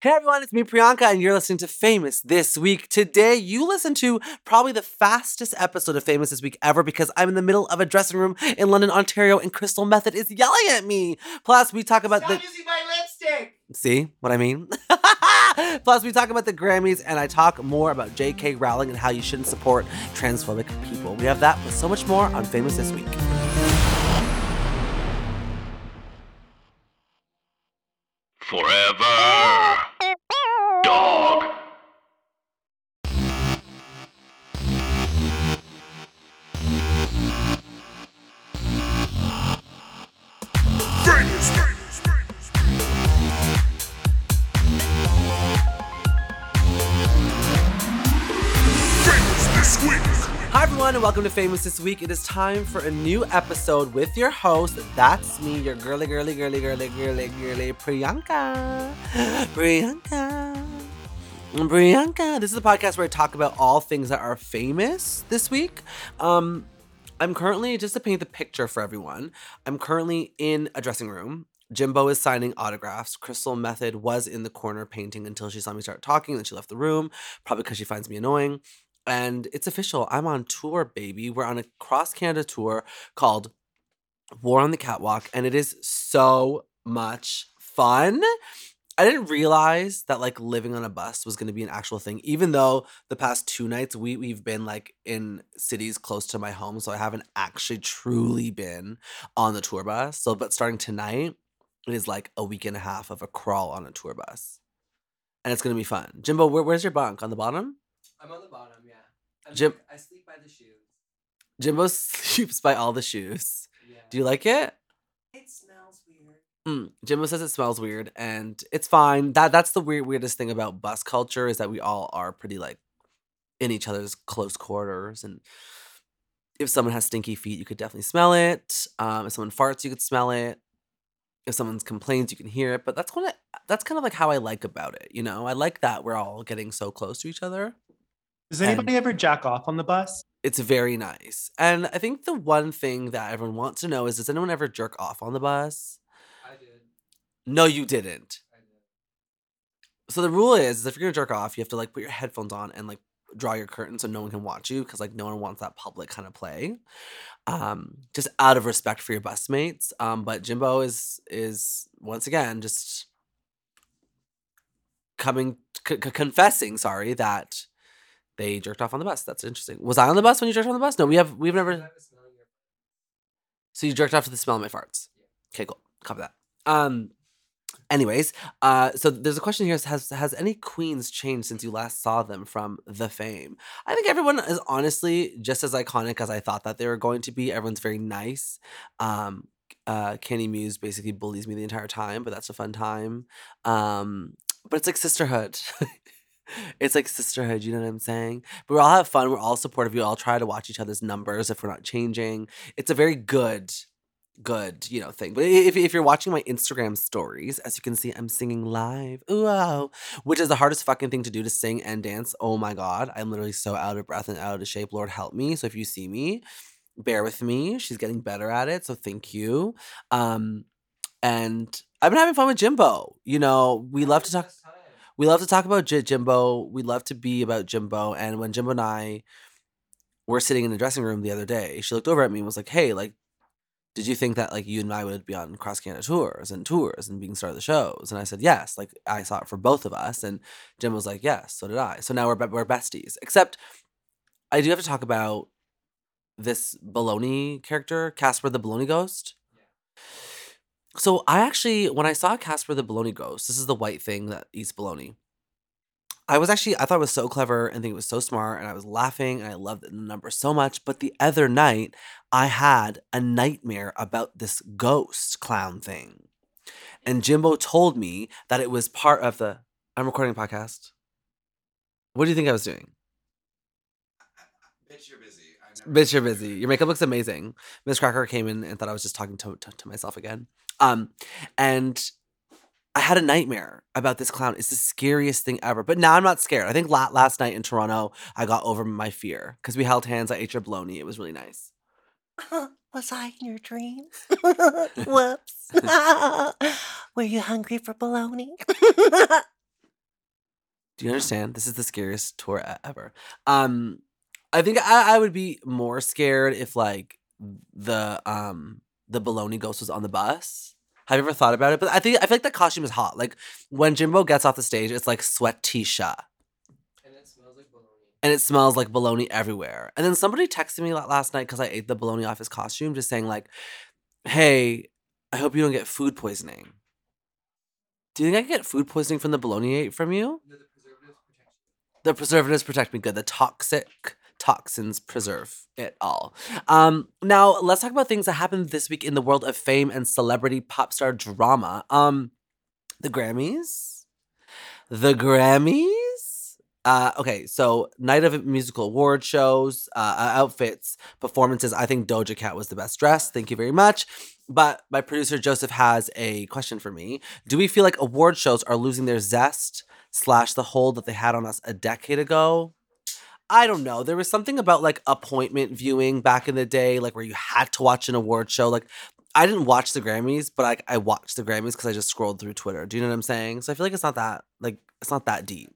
Hey everyone, it's me Priyanka, and you're listening to Famous This Week. Today, you listen to probably the fastest episode of Famous This Week ever because I'm in the middle of a dressing room in London, Ontario, and Crystal Methyd is yelling at me. Plus, we talk about Stop the. using my lipstick. See what I mean? Plus, we talk about the Grammys, and I talk more about J.K. Rowling and how you shouldn't support transphobic people. We have that, plus so much more on Famous This Week. Forever. Ah! Dog. Hi, everyone, and welcome to Famous This Week. It is time for a new episode with your host. That's me, your girly, girly, girly, girly, girly, girly, Priyanka. Priyanka. Priyanka. This is a podcast where I talk about all things that are famous this week. Um, I'm currently, just to paint the picture for everyone, I'm currently in a dressing room. Jimbo is signing autographs. Crystal Methyd was in the corner painting until she saw me start talking. Then she left the room, probably because she finds me annoying. And it's official. I'm on tour, baby. We're on a cross Canada tour called War on the Catwalk, and it is so much fun. I didn't realize that like living on a bus was going to be an actual thing, even though the past two nights we we've been like in cities close to my home, so I haven't actually truly been on the tour bus. So, but starting tonight, it is like a week and a half of a crawl on a tour bus, and it's gonna be fun. Jimbo, where, where's your bunk on the bottom? I'm on the bottom, yeah. I'm Jim- like- I sleep by the shoes. Jimbo sleeps by all the shoes. Yeah. Do you like it? It smells. Mm, Jimbo says it smells weird, and it's fine. That that's the weird weirdest thing about bus culture is that we all are pretty like in each other's close quarters, and if someone has stinky feet, you could definitely smell it. Um, if someone farts, you could smell it. If someone complains, you can hear it. But that's kind of that's kind of like how I like about it. You know, I like that we're all getting so close to each other. Does anybody ever jack off on the bus? It's very nice, and I think the one thing that everyone wants to know is: Does anyone ever jerk off on the bus? No, you didn't. So the rule is, is if you're gonna jerk off, you have to like put your headphones on and like draw your curtain so no one can watch you because like no one wants that public kind of play. Um, just out of respect for your busmates. Um, but Jimbo is is once again just coming c- c- confessing, sorry, that they jerked off on the bus. That's interesting. Was I on the bus when you jerked off on the bus? No, we have we've never. I was smelling your So you jerked off to the smell of my farts. Okay, cool. Copy that. Um. Anyways, uh, so there's a question here: Has has any queens changed since you last saw them from the fame? I think everyone is honestly just as iconic as I thought that they were going to be. Everyone's very nice. Um, uh, Kenny Muse basically bullies me the entire time, but that's a fun time. Um, but it's like sisterhood. it's like sisterhood. You know what I'm saying? But we all have fun. We're all supportive. We all try to watch each other's numbers if we're not changing. It's a very good good, you know, thing. But if, if you're watching my Instagram stories, as you can see, I'm singing live. Ooh, wow. Which is the hardest fucking thing to do to sing and dance. Oh my God. I'm literally so out of breath and out of shape. Lord help me. So if you see me, bear with me. She's getting better at it. So thank you. Um, and I've been having fun with Jimbo. You know, we love to talk. We love to talk about J- Jimbo. We love to be about Jimbo. And when Jimbo and I were sitting in the dressing room the other day, she looked over at me and was like, "Hey, like, did you think that like you and I would be on cross Canada tours and tours and being star of the shows?" And I said, "Yes." Like I saw it for both of us, and Jim was like, "Yes, so did I." So now we're be- we're besties. Except I do have to talk about this baloney character, Casper the Baloney Ghost. Yeah. So I actually, when I saw Casper the Baloney Ghost, this is the white thing that eats baloney. I was actually, I thought it was so clever and think it was so smart, and I was laughing and I loved the number so much. But the other night, I had a nightmare about this ghost clown thing, and Jimbo told me that it was part of the. I'm recording a podcast. What do you think I was doing? Bitch, you're busy. Bitch, you're busy. Your makeup looks amazing. Miss Cracker came in and thought I was just talking to, to, to myself again. Um, and I had a nightmare about this clown. It's the scariest thing ever. But now I'm not scared. I think la- last night in Toronto, I got over my fear because we held hands. I ate your bologna. It was really nice. Was I in your dreams? Whoops. Were you hungry for bologna? Do you understand? This is the scariest tour ever. Um, I think I, I would be more scared if like the um the baloney ghost was on the bus. Have you ever thought about it? But I think I feel like that costume is hot. Like when Jimbo gets off the stage, it's like sweat Tisha. And it smells like bologna. and it smells like bologna everywhere. And then somebody texted me last night because I ate the bologna off his costume, just saying like, "Hey, I hope you don't get food poisoning." Do you think I could get food poisoning from the bologna I ate from you? No, the preservatives protect you. The preservatives protect me good. The toxic toxins preserve it all. Um, now let's talk about things that happened this week in the world of fame and celebrity pop star drama. Um, the Grammys, the Grammys. Uh, okay, so night of musical award shows, uh, outfits, performances. I think Doja Cat was the best dressed. Thank you very much. But my producer Joseph has a question for me. Do we feel like award shows are losing their zest slash the hold that they had on us a decade ago? I don't know. There was something about like appointment viewing back in the day, like where you had to watch an award show. Like I didn't watch the Grammys, but I I watched the Grammys because I just scrolled through Twitter. Do you know what I'm saying? So I feel like it's not that like it's not that deep.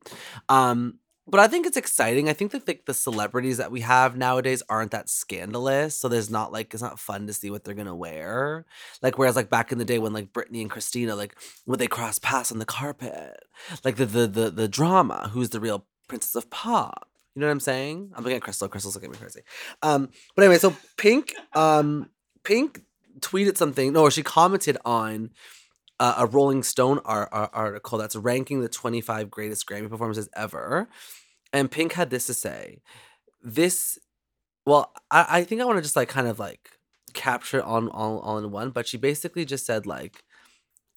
Um, but I think it's exciting. I think that the, the celebrities that we have nowadays aren't that scandalous. So there's not like it's not fun to see what they're gonna wear. Like whereas like back in the day when like Britney and Christina like would they cross paths on the carpet? Like the the the the drama. Who's the real princess of pop? You know what I'm saying? I'm looking at Crystal. Crystal's looking at me crazy. Um, but anyway, so Pink, um, Pink tweeted something. No, she commented on uh, a Rolling Stone ar- ar- article that's ranking the 25 greatest Grammy performances ever. And Pink had this to say. This, well, I, I think I want to just like kind of like capture on all, all in one, but she basically just said like,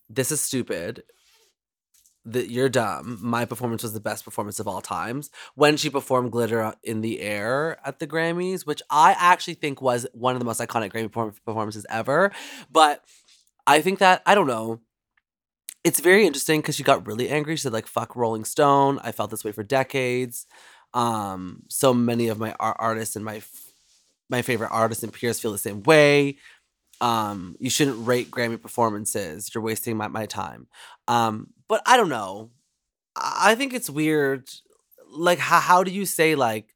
this is stupid. That you're dumb. My performance was the best performance of all times. When she performed "Glitter in the Air" at the Grammys, which I actually think was one of the most iconic Grammy performances ever, but I think that I don't know. It's very interesting because she got really angry. She said like "fuck Rolling Stone." I felt this way for decades. Um, so many of my ar- artists and my my favorite artists and peers feel the same way. Um, you shouldn't rate Grammy performances. You're wasting my, my time. Um, but I don't know. I think it's weird. Like, how, how do you say like,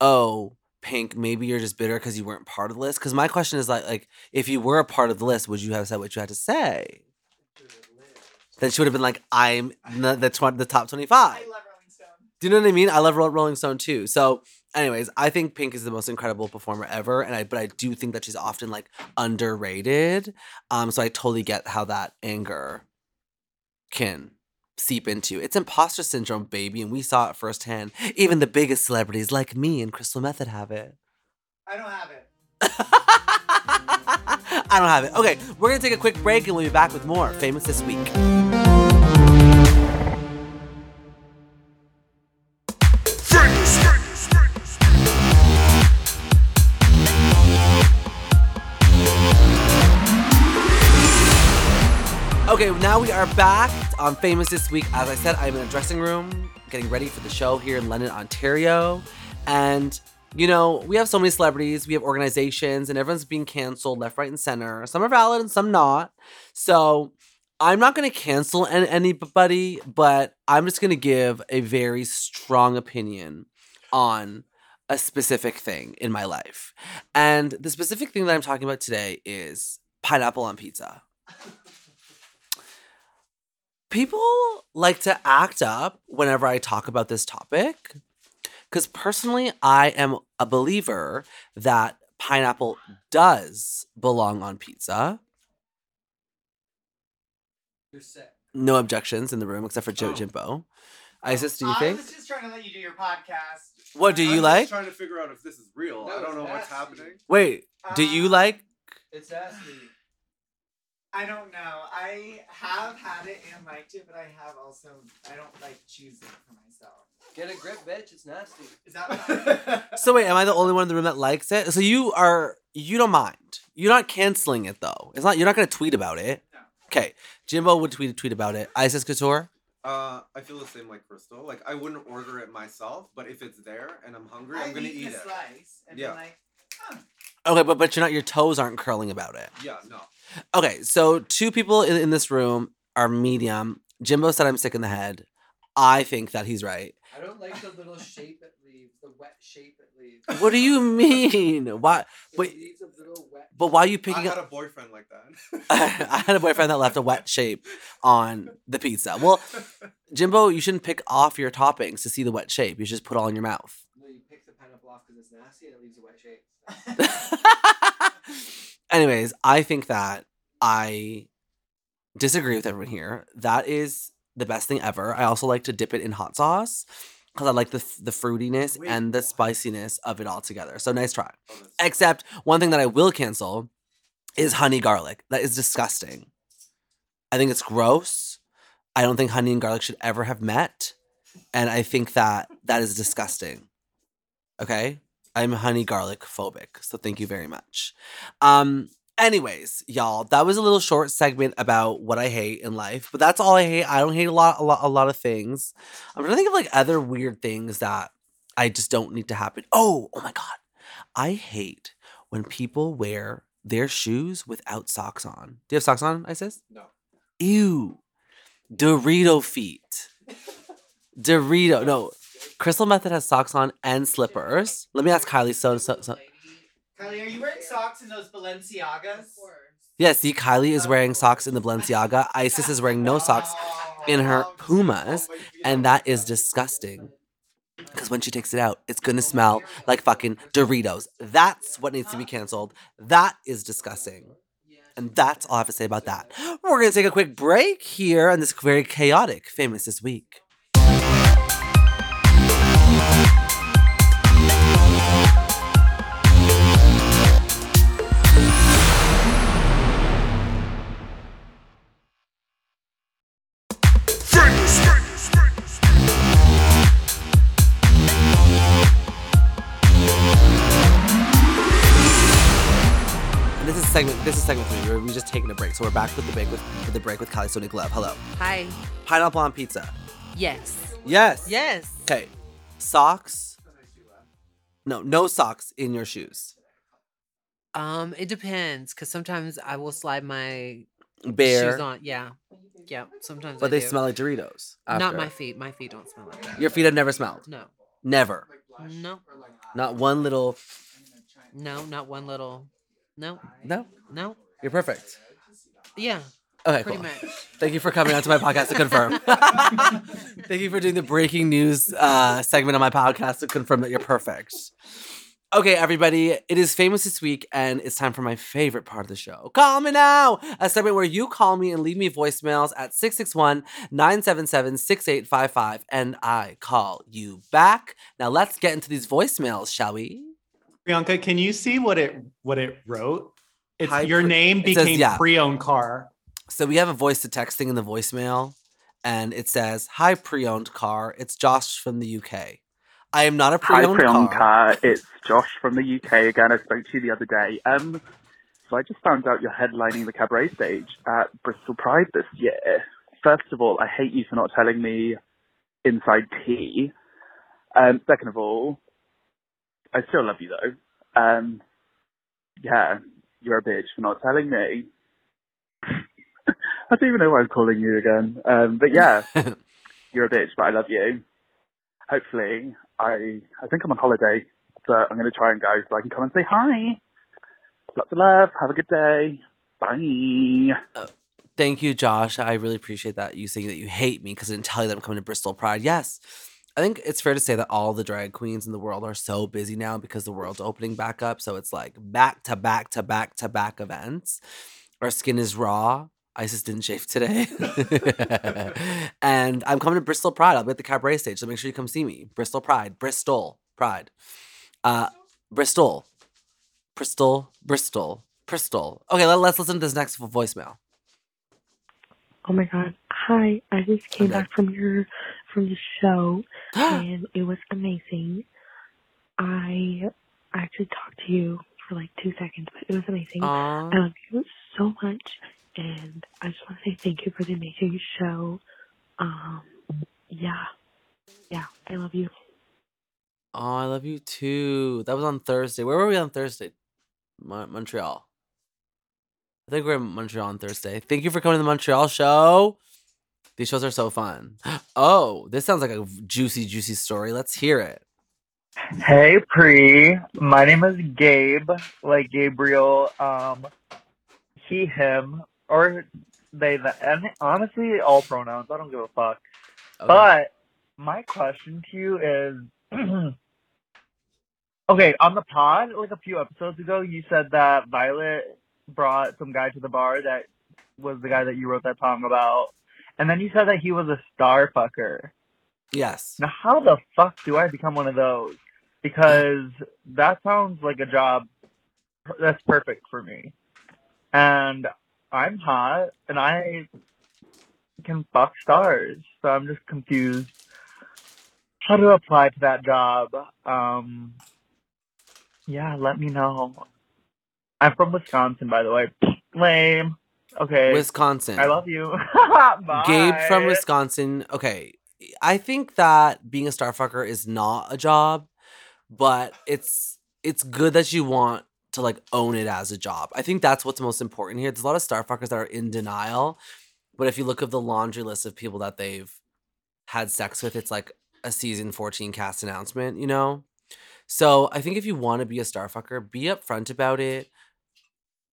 oh, Pink, maybe you're just bitter because you weren't part of the list? Because my question is like, like if you were a part of the list, would you have said what you had to say? Then she would have been like, I'm the the, tw- the top twenty five. I love Rolling Stone. Do you know what I mean? I love Ro- Rolling Stone too. So, anyways, I think Pink is the most incredible performer ever, and I but I do think that she's often like underrated. Um, so I totally get how that anger can seep into. It's imposter syndrome, baby, and we saw it firsthand. Even the biggest celebrities like me and Crystal Methyd have it. I don't have it. I don't have it. Okay, we're gonna take a quick break and we'll be back with more famous this week. Okay, now we are back on Famous This Week. As I said, I'm in a dressing room getting ready for the show here in London, Ontario. And, you know, we have so many celebrities, we have organizations, and everyone's being canceled left, right, and center. Some are valid and some not. So I'm not going to cancel an- anybody, but I'm just going to give a very strong opinion on a specific thing in my life. And the specific thing that I'm talking about today is pineapple on pizza people like to act up whenever I talk about this topic. Because personally, I am a believer that pineapple does belong on pizza. You're sick. No objections in the room except for Joe Oh. Jimbo. Icesis, do you I think? was just trying to let you do your podcast. What do I'm you just like? trying to figure out if this is real. No, I don't it's know what's happening. Wait, do you Uh, like? It's nasty. I don't know. I have had it and liked it, but I have also I don't like choose it for myself. Get a grip, bitch. It's nasty. Is that what So wait, am I the only one in the room that likes it? So you are you don't mind. You're not canceling it though. It's not you're not gonna tweet about it. No. Okay. Jimbo would tweet a tweet about it. Icesis Couture. Uh, I feel the same like Crystal. Like I wouldn't order it myself, but if it's there and I'm hungry, I I'm gonna eat eat a it. slice and Yeah. be like, huh. Okay, but but you're not your toes aren't curling about it. Yeah, no. Okay, so two people in, in this room are medium. Jimbo said I'm sick in the head. I think that he's right. I don't like the little shape it leaves, the wet shape it leaves. What do you mean? Why? It Wait, leaves a little wet. but why are you picking had up? I had a boyfriend like that. I had a boyfriend that left a wet shape on the pizza. Well, Jimbo, you shouldn't pick off your toppings to see the wet shape. You should just put it all in your mouth. No, you pick the pineapple off because it's nasty and it leaves a wet shape. Anyways, I think that I disagree with everyone here. That is the best thing ever. I also like to dip it in hot sauce because I like the the fruitiness Wait, and the spiciness of it all together. So nice try. Oh, Except one thing that I will cancel is honey garlic. That is disgusting. I think it's gross. I don't think honey and garlic should ever have met. And I think that that is disgusting. Okay? I'm honey garlic phobic. So thank you very much. Um anyways, y'all, that was a little short segment about what I hate in life. But that's all I hate. I don't hate a lot a lot a lot of things. I'm trying to think of like other weird things that I just don't need to happen. Oh, oh my god. I hate when people wear their shoes without socks on. Do you have socks on, Icesis? No. Ew. Dorito feet. Dorito. No. Crystal Methyd has socks on and slippers. Let me ask Kylie. So, so, so. Kylie, are you wearing socks in those Balenciagas? Yeah, see, Kylie is wearing socks in the Balenciaga. Icesis is wearing no socks in her oh, Pumas, oh and that is disgusting. Because when she takes it out, it's gonna smell like fucking Doritos. That's what needs to be canceled. That is disgusting. And that's all I have to say about that. We're gonna take a quick break here on this very chaotic famous this week. Segment. This is segment three. We're, we're just taking a break, so we're back with the break with, with the break with Kylie Sonique Love. Hello, Hi. pineapple on pizza. Yes. Yes. Yes. Okay. Socks. No, no socks in your shoes. Um, it depends because sometimes I will slide my Bare. shoes on. Yeah. Yeah. Sometimes. But I they do. smell like Doritos. Not my feet. My feet don't smell like that. Your feet have never smelled. No. Never. No. Not one little. No. Not one little. No. No. No. You're perfect. Yeah. Okay, Pretty cool. much. Thank you for coming onto my podcast to confirm. Thank you for doing the breaking news uh, segment on my podcast to confirm that you're perfect. Okay, everybody, it is famous this week, and it's time for my favorite part of the show. Call me now! A segment where you call me and leave me voicemails at 661 977 6855, and I call you back. Now, let's get into these voicemails, shall we? Priyanka, can you see what it what it wrote? It's Hi, your name it says, became yeah. pre-owned car. So we have a voice to texting in the voicemail, and it says, Hi, pre owned car. It's Josh from the UK. I am not a pre Hi, owned car. Priyanka. It's Josh from the UK again. I spoke to you the other day. Um, so I just found out you're headlining the cabaret stage at Bristol Pride this year. First of all, I hate you for not telling me inside tea. Um, second of all, I still love you though. Um, yeah, you're a bitch for not telling me. I don't even know why I'm calling you again. Um, but yeah, you're a bitch, but I love you. Hopefully, I I think I'm on holiday, but I'm going to try and go so I can come and say hi. Lots of love. Have a good day. Bye. Thank you, Josh. I really appreciate that. You saying that you hate me because I didn't tell you that I'm coming to Bristol Pride. Yes. I think it's fair to say that all the drag queens in the world are so busy now because the world's opening back up. So it's like back to back to back to back events. Our skin is raw. Icesis didn't shave today. and I'm coming to Bristol Pride. I'll be at the cabaret stage. So make sure you come see me. Bristol Pride. Bristol Pride. Uh, Bristol. Bristol. Bristol. Bristol. Okay, let, us listen to this next voicemail. Oh my god. Hi, I just came Okay. back from your from the show and it was amazing. I actually talked to you for like two seconds, but it was amazing. Aw. I love you so much and I just want to say thank you for the amazing show. Um yeah. Yeah, I love you. Oh, I love you too. That was on Thursday. Where were we on Thursday? Mon- Montreal. I think we're in Montreal on Thursday. Thank you for coming to the Montreal show. These shows are so fun. Oh, this sounds like a juicy, juicy story. Let's hear it. Hey, Pre. My name is Gabe, like Gabriel. Um, he, him, or they, the, and honestly, all pronouns. I don't give a fuck. Okay. But my question to you is okay, on the pod, like a few episodes ago, you said that Violet brought some guy to the bar that was the guy that you wrote that song about. And then you said that he was a star fucker. yes. Now, how the fuck do I become one of those? Because that sounds like a job that's perfect for me. And I'm hot and I can fuck stars. So I'm just confused how to apply to that job. Um, yeah, let me know. I'm from Wisconsin, by the way. Lame. Okay. Wisconsin. I love you. Gabe from Wisconsin. Okay. I think that being a starfucker is not a job, but it's it's good that you want to like own it as a job. I think that's what's most important here. There's a lot of starfuckers that are in denial, but if you look at the laundry list of people that they've had sex with, it's like a season 14 cast announcement, you know? So I think if you want to be a starfucker, be upfront about it.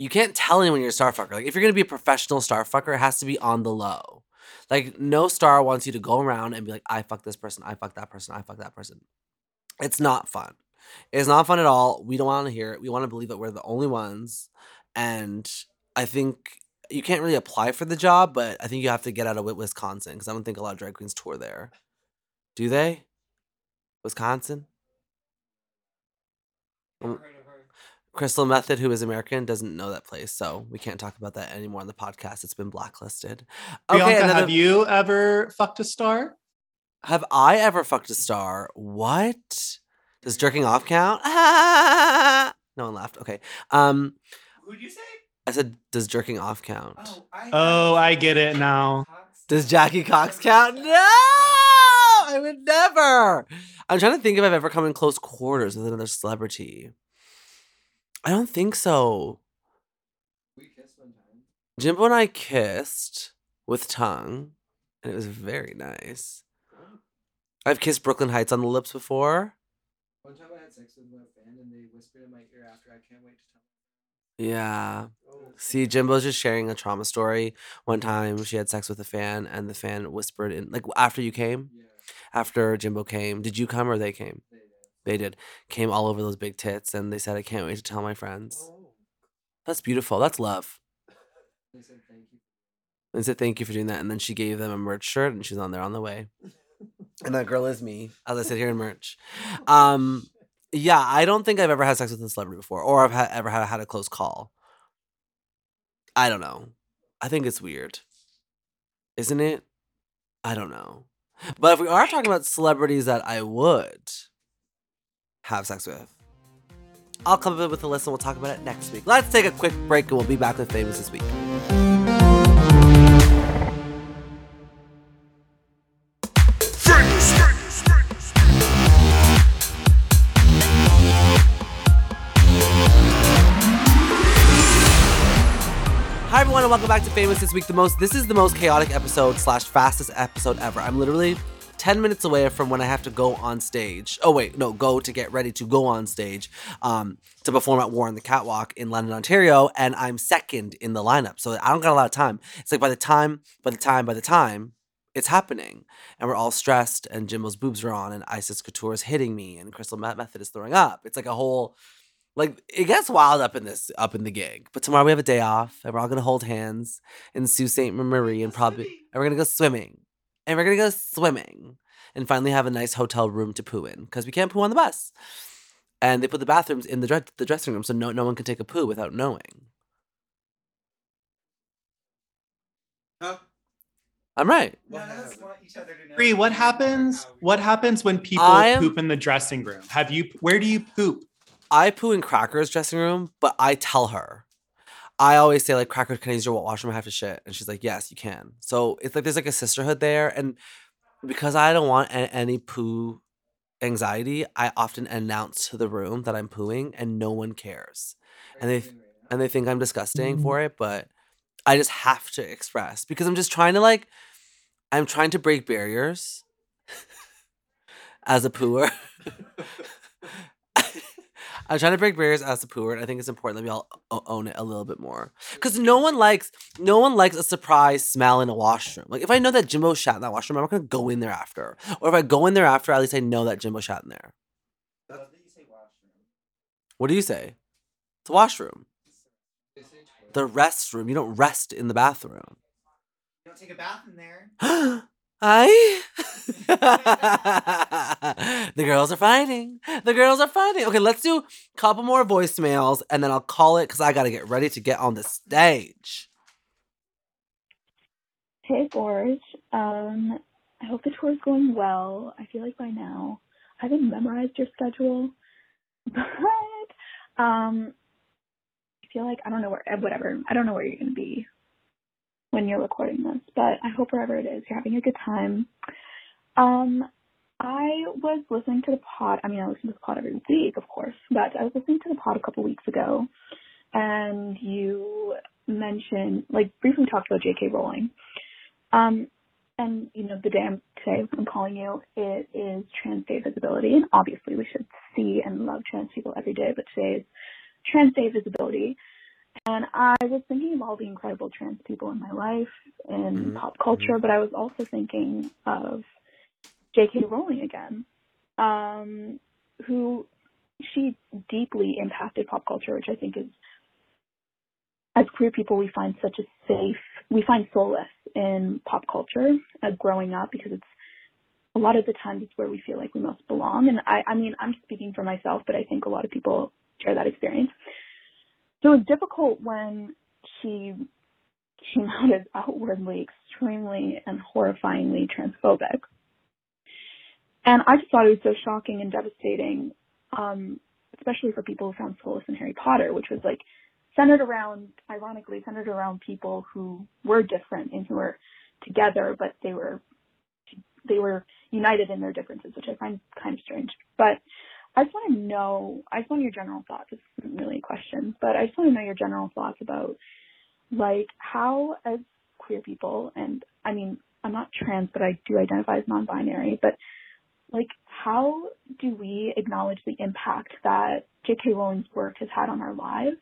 You can't tell anyone you're a starfucker. Like if you're gonna be a professional starfucker, it has to be on the low. Like no star wants you to go around and be like, I fuck this person, I fuck that person, I fuck that person. It's not fun. It's not fun at all. We don't want to hear it. We want to believe that we're the only ones. And I think you can't really apply for the job, but I think you have to get out of Wisconsin because I don't think a lot of drag queens tour there. Do they? Wisconsin? Mm. Crystal Methyd, who is American, doesn't know that place, so we can't talk about that anymore on the podcast. It's been blacklisted. Bianca, another- have you ever fucked a star? Have I ever fucked a star? What? Does jerking off count? no one laughed. Okay. Um, Who'd you say? I said, does jerking off count? Oh, I Oh, I get it now. Does Jackie Cox count? No, I would never. I'm trying to think if I've ever come in close quarters with another celebrity. I don't think so. We kissed one time. Jimbo and I kissed with tongue, and it was very nice. I've kissed Brooklyn Hytes on the lips before. One time I had sex with my fan and they whispered in my ear after I can't wait to tell. Yeah. Oh. See, Jimbo's just sharing a trauma story. One time she had sex with a fan, and the fan whispered in, like, after you came, Yeah, after Jimbo came, did you come or they came? they. They did. Came all over those big tits, and they said, I can't wait to tell my friends. Oh. That's beautiful. That's love. They said thank you. And said, thank you for doing that. And then she gave them a merch shirt, and she's on there on the way. And that girl is me, as I sit here in merch. Um, yeah, I don't think I've ever had sex with a celebrity before, or I've had, ever had, had a close call. I don't know. I think it's weird, isn't it? I don't know. But if we are talking about celebrities that I would have sex with, I'll come up with a list and we'll talk about it next week. Let's take a quick break and we'll be back with Famous this week. Hi everyone and welcome back to Famous this week. The most this is the most chaotic episode slash fastest episode ever. I'm literally 10 minutes away from when I have to go on stage. Oh wait, no, go to get ready to go on stage um, to perform at War on the Catwalk in London, Ontario, and I'm second in the lineup. So I don't got a lot of time. It's like by the time, by the time, by the time it's happening, and we're all stressed, and Jimbo's boobs are on, and Icesis Couture is hitting me, and Crystal Methyd is throwing up. It's like a whole like it gets wild up in this up in the gig. But tomorrow we have a day off, and we're all gonna hold hands in Sault Ste. Marie, and probably and we're gonna go swimming, and we're gonna go swimming, and finally have a nice hotel room to poo in because we can't poo on the bus. And they put the bathrooms in the dre- the dressing room, so no no one can take a poo without knowing. Huh? I'm right. None of us want each other to know. Bree, what happens? What happens when people I am- poop in the dressing room? Have you? Where do you poop? I poo in Cracker's dressing room, but I tell her. I always say like, "Cracker, can I use your washroom? I have to shit," and she's like, "Yes, you can." So it's like there's like a sisterhood there, and because I don't want a- any poo anxiety, I often announce to the room that I'm pooing, and no one cares, and they and they think I'm disgusting mm-hmm. for it, but I just have to express because I'm just trying to like I'm trying to break barriers as a pooer. I'm trying to break barriers as a pooer, and I think it's important that we all o- own it a little bit more. Because no one likes no one likes a surprise smell in a washroom. Like if I know that Jimbo shat in that washroom, I'm not gonna go in there after. Or if I go in there after, at least I know that Jimbo shat in there. What do you say? It's a washroom. The restroom. You don't rest in the bathroom. You don't take a bath in there. I. the girls are fighting. The girls are fighting. Okay, let's do a couple more voicemails and then I'll call it because I got to get ready to get on the stage. Hey, Gorge. Um, I hope the tour is going well. I feel like by now I haven't memorized your schedule, but um, I feel like I don't know where, whatever. I don't know where you're going to be when you're recording this, but I hope wherever it is, you're having a good time. Um, I was listening to the pod. I mean, I listen to the pod every week, of course, but I was listening to the pod a couple weeks ago, and you mentioned, like, briefly talked about J.K. Rowling. Um, and you know, the day I'm today I'm calling you, it is Trans Day Visibility, and obviously we should see and love trans people every day, but today is Trans Day Visibility. And I was thinking of all the incredible trans people in my life in pop culture, but I was also thinking of J.K. Rowling again, um, who she deeply impacted pop culture, which I think is, as queer people, we find such a safe, we find solace in pop culture uh, growing up because it's a lot of the times it's where we feel like we most belong. And I, I mean, I'm speaking for myself, but I think a lot of people share that experience. So it was difficult when she came out as outwardly extremely and horrifyingly transphobic. And I just thought it was so shocking and devastating, um, especially for people who found solace in Harry Potter, which was like centered around, ironically, centered around people who were different and who were together, but they were they were united in their differences, which I find kind of strange. But I just want to know, I just want your general thoughts. Isn't really a question, but I just want to know your general thoughts about like how as queer people, and I mean, I'm not trans, but I do identify as non-binary, but like how do we acknowledge the impact that J.K. Rowling's work has had on our lives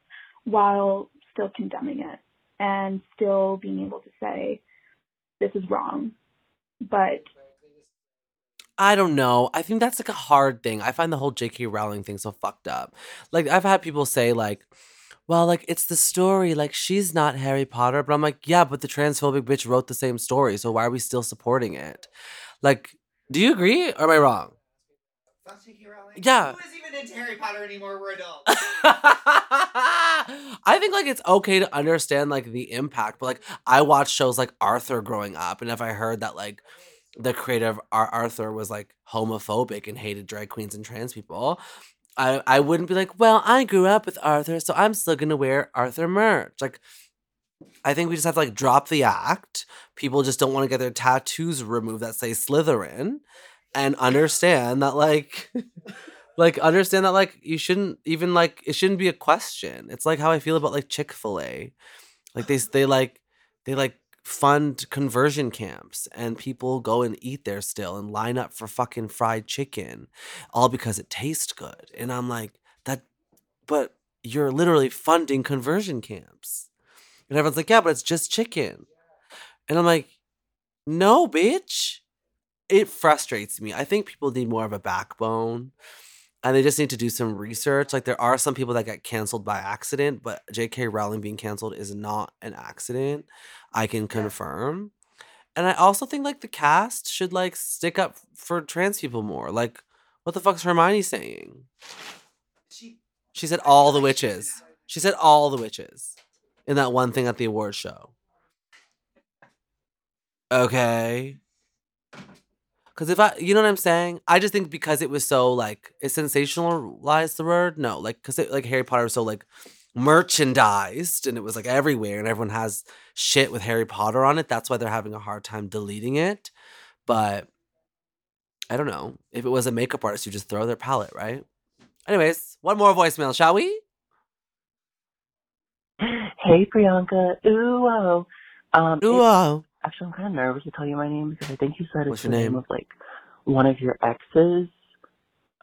while still condemning it and still being able to say this is wrong, but I don't know. I think that's like a hard thing. I find the whole J.K. Rowling thing so fucked up. Like I've had people say like, "Well, like it's the story. Like she's not Harry Potter," but I'm like, "Yeah, but the transphobic bitch wrote the same story. So why are we still supporting it?" Like, do you agree or am I wrong? Fuck J.K. Rowling. Yeah. Who is even into Harry Potter anymore? We're adults. I think like it's okay to understand like the impact, but like I watched shows like Arthur growing up, and if I heard that like the creator of Ar- Arthur was like homophobic and hated drag queens and trans people, I I wouldn't be like, well, I grew up with Arthur, so I'm still gonna wear Arthur merch. Like, I think we just have to like drop the act. People just don't want to get their tattoos removed that say Slytherin, and understand that like. like understand that like you shouldn't even like it shouldn't be a question it's like how i feel about like chick-fil-a like they they like they like fund conversion camps and people go and eat there still and line up for fucking fried chicken all because it tastes good. And i'm like that but you're literally funding conversion camps. And everyone's like yeah but it's just chicken. And i'm like no bitch. It frustrates me. I think people need more of a backbone and they just need to do some research. Like there are some people that get canceled by accident, but J.K. Rowling being canceled is not an accident. I can confirm. And I also think like the cast should like stick up for trans people more. Like, what the fuck's Hermione saying? She She said all the witches. She said all the witches in that one thing at the award show. Okay. Because if I, you know what I'm saying? I just think because it was so like, it sensationalized the word. No, like, because like Harry Potter was so like merchandised and it was like everywhere and everyone has shit with Harry Potter on it. That's why they're having a hard time deleting it. But I don't know. If it was a makeup artist, you just throw their palette, right? Anyways, one more voicemail, shall we? Hey Priyanka, ooh oh. Um, Ooh, oh. Actually, I'm kind of nervous to tell you my name because I think you said What's it's your the name name? of like one of your exes.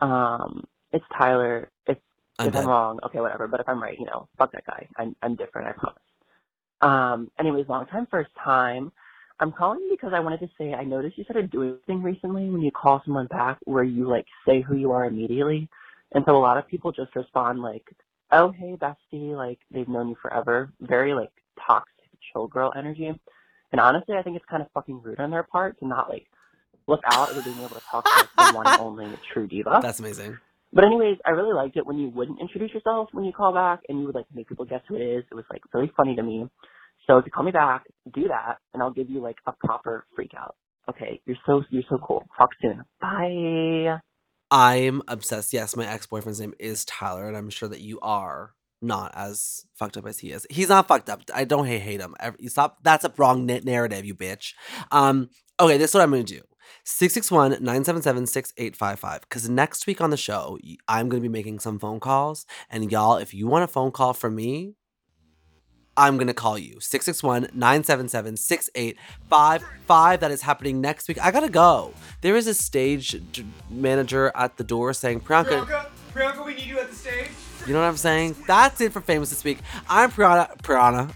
Um, it's Tyler. If I'm if dead. I'm wrong, okay, whatever. But if I'm right, you know, fuck that guy. I'm I'm different. I promise. Um. Anyways, long time, first time. I'm calling because I wanted to say I noticed you started doing thing recently when you call someone back where you like say who you are immediately, and so a lot of people just respond like, "Oh hey bestie," like they've known you forever. Very like toxic chill girl energy. And honestly, I think it's kind of fucking rude on their part to not like look out at being able to talk to like, the one and only true diva. That's amazing. But anyways, I really liked it when you wouldn't introduce yourself when you call back and you would like make people guess who it is. It was like really funny to me. So if you call me back, do that and I'll give you like a proper freak out. Okay, you're so you're so cool. Talk soon. Bye. I'm obsessed. Yes, my ex boyfriend's name is Tyler, and I'm sure that you are not as fucked up as he is. He's not fucked up. I don't hate hate him. You stop. That's a wrong na- narrative, you bitch. Um. Okay, this is what I'm gonna do. 661-977-6855 because next week on the show I'm going to be making some phone calls and y'all if you want a phone call from me i'm going to call you 661-977-6855 that is happening next week i gotta go there is a stage d- manager at the door saying priyanka Priyanka, Priyanka, we need you at the stage. You know what I'm saying? That's it for Famous this week. I'm Priyana. Priyana.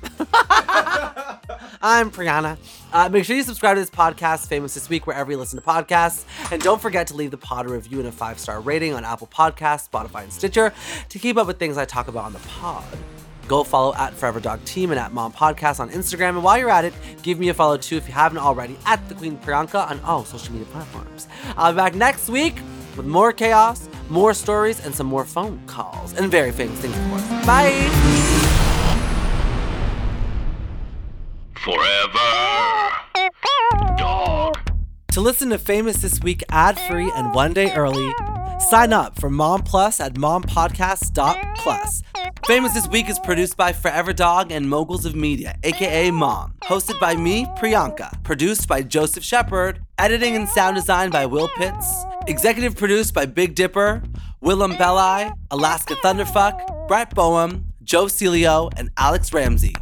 I'm Priyana. Uh, make sure you subscribe to this podcast, Famous This Week, wherever you listen to podcasts. And don't forget to leave the pod a review and a five star rating on Apple Podcasts, Spotify, and Stitcher to keep up with things I talk about on the pod. Go follow at Forever Dog Team and at Mom Podcast on Instagram. And while you're at it, give me a follow too if you haven't already at The Queen Priyanka on all social media platforms. I'll be back next week with more chaos, more stories, and some more phone calls. And very famous things, of course. Bye! Forever. Dog. To listen to Famous This Week ad free and one day early, sign up for Mom Plus at mompodcast.plus. Famous This Week is produced by Forever Dog and Moguls of Media, aka Mom. Hosted by me, Priyanka. Produced by Joseph Shepard. Editing and sound design by Will Pitts. Executive produced by Big Dipper, Willam Belli, Alaska Thunderfuck, Brett Boehm, Joe Celio, and Alex Ramsey.